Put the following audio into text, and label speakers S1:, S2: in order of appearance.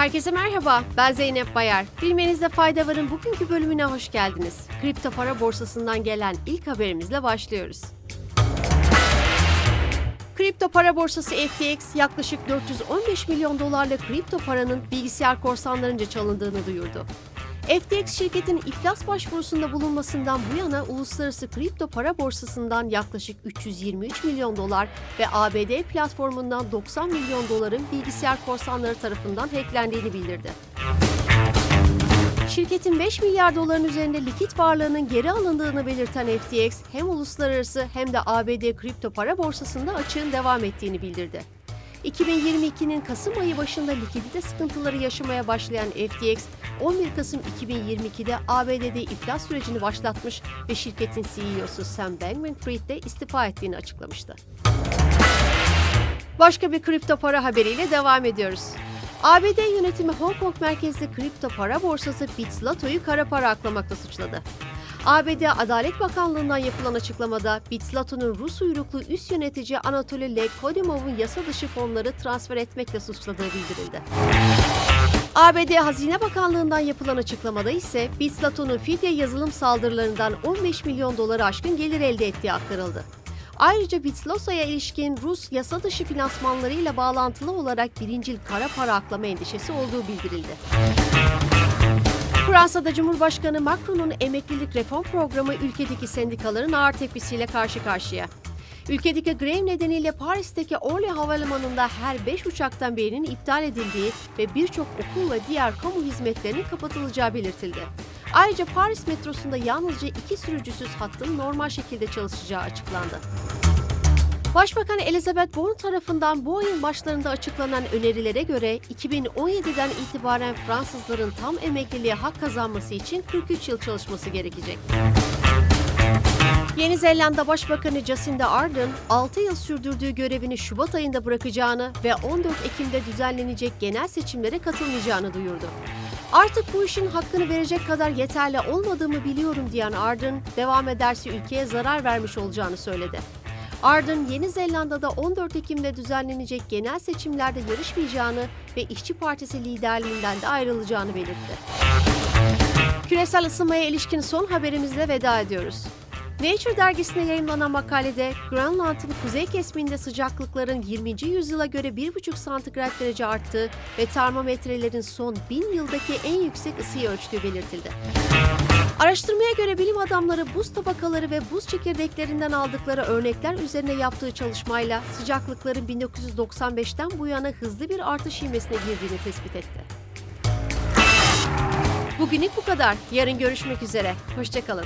S1: Herkese merhaba, ben Zeynep Bayar. Bilmenizde fayda varın bugünkü bölümüne hoş geldiniz. Kripto para borsasından gelen ilk haberimizle başlıyoruz. Kripto para borsası FTX yaklaşık 415 milyon dolarla kripto paranın bilgisayar korsanlarınca çalındığını duyurdu. FTX şirketin iflas başvurusunda bulunmasından bu yana uluslararası kripto para borsasından yaklaşık 323 milyon dolar ve ABD platformundan 90 milyon doların bilgisayar korsanları tarafından hacklendiğini bildirdi. Şirketin 5 milyar doların üzerinde likit varlığının geri alındığını belirten FTX, hem uluslararası hem de ABD kripto para borsasında açığın devam ettiğini bildirdi. 2022'nin Kasım ayı başında likidite sıkıntıları yaşamaya başlayan FTX, 11 Kasım 2022'de ABD'de iflas sürecini başlatmış ve şirketin CEO'su Sam Bankman-Fried de istifa ettiğini açıklamıştı. Başka bir kripto para haberiyle devam ediyoruz. ABD yönetimi Hong Kong merkezli kripto para borsası Bitslato'yu kara para aklamakla suçladı. ABD Adalet Bakanlığı'ndan yapılan açıklamada Bitslato'nun Rus uyruklu üst yönetici Anatoly Lekodimov'un yasa dışı fonları transfer etmekle suçladığı bildirildi. ABD Hazine Bakanlığı'ndan yapılan açıklamada ise Bitslato'nun fidye yazılım saldırılarından 15 milyon doları aşkın gelir elde ettiği aktarıldı. Ayrıca Bitslosa'ya ilişkin Rus yasa dışı finansmanlarıyla bağlantılı olarak birincil kara para aklama endişesi olduğu bildirildi. Fransa'da Cumhurbaşkanı Macron'un emeklilik reform programı ülkedeki sendikaların ağır tepkisiyle karşı karşıya. Ülkedeki grev nedeniyle Paris'teki Orly Havalimanı'nda her 5 uçaktan birinin iptal edildiği ve birçok okul ve diğer kamu hizmetlerinin kapatılacağı belirtildi. Ayrıca Paris metrosunda yalnızca iki sürücüsüz hattın normal şekilde çalışacağı açıklandı. Başbakan Elizabeth Warren tarafından bu ayın başlarında açıklanan önerilere göre 2017'den itibaren Fransızların tam emekliliğe hak kazanması için 43 yıl çalışması gerekecek. Yeni Zelanda Başbakanı Jacinda Ardern, 6 yıl sürdürdüğü görevini Şubat ayında bırakacağını ve 14 Ekim'de düzenlenecek genel seçimlere katılmayacağını duyurdu. Artık bu işin hakkını verecek kadar yeterli olmadığımı biliyorum diyen Ardern, devam ederse ülkeye zarar vermiş olacağını söyledi. Ardern, Yeni Zelanda'da 14 Ekim'de düzenlenecek genel seçimlerde yarışmayacağını ve İşçi Partisi liderliğinden de ayrılacağını belirtti. Küresel ısınmaya ilişkin son haberimizle veda ediyoruz. Nature dergisine yayımlanan makalede Grönland'ın kuzey kesiminde sıcaklıkların 20. yüzyıla göre 1,5 santigrat derece arttığı ve termometrelerin son 1000 yıldaki en yüksek ısıyı ölçtüğü belirtildi. Araştırmaya göre bilim adamları buz tabakaları ve buz çekirdeklerinden aldıkları örnekler üzerine yaptığı çalışmayla sıcaklıkların 1995'ten bu yana hızlı bir artış ivmesine girdiğini tespit etti. Bugünlük bu kadar. Yarın görüşmek üzere. Hoşçakalın.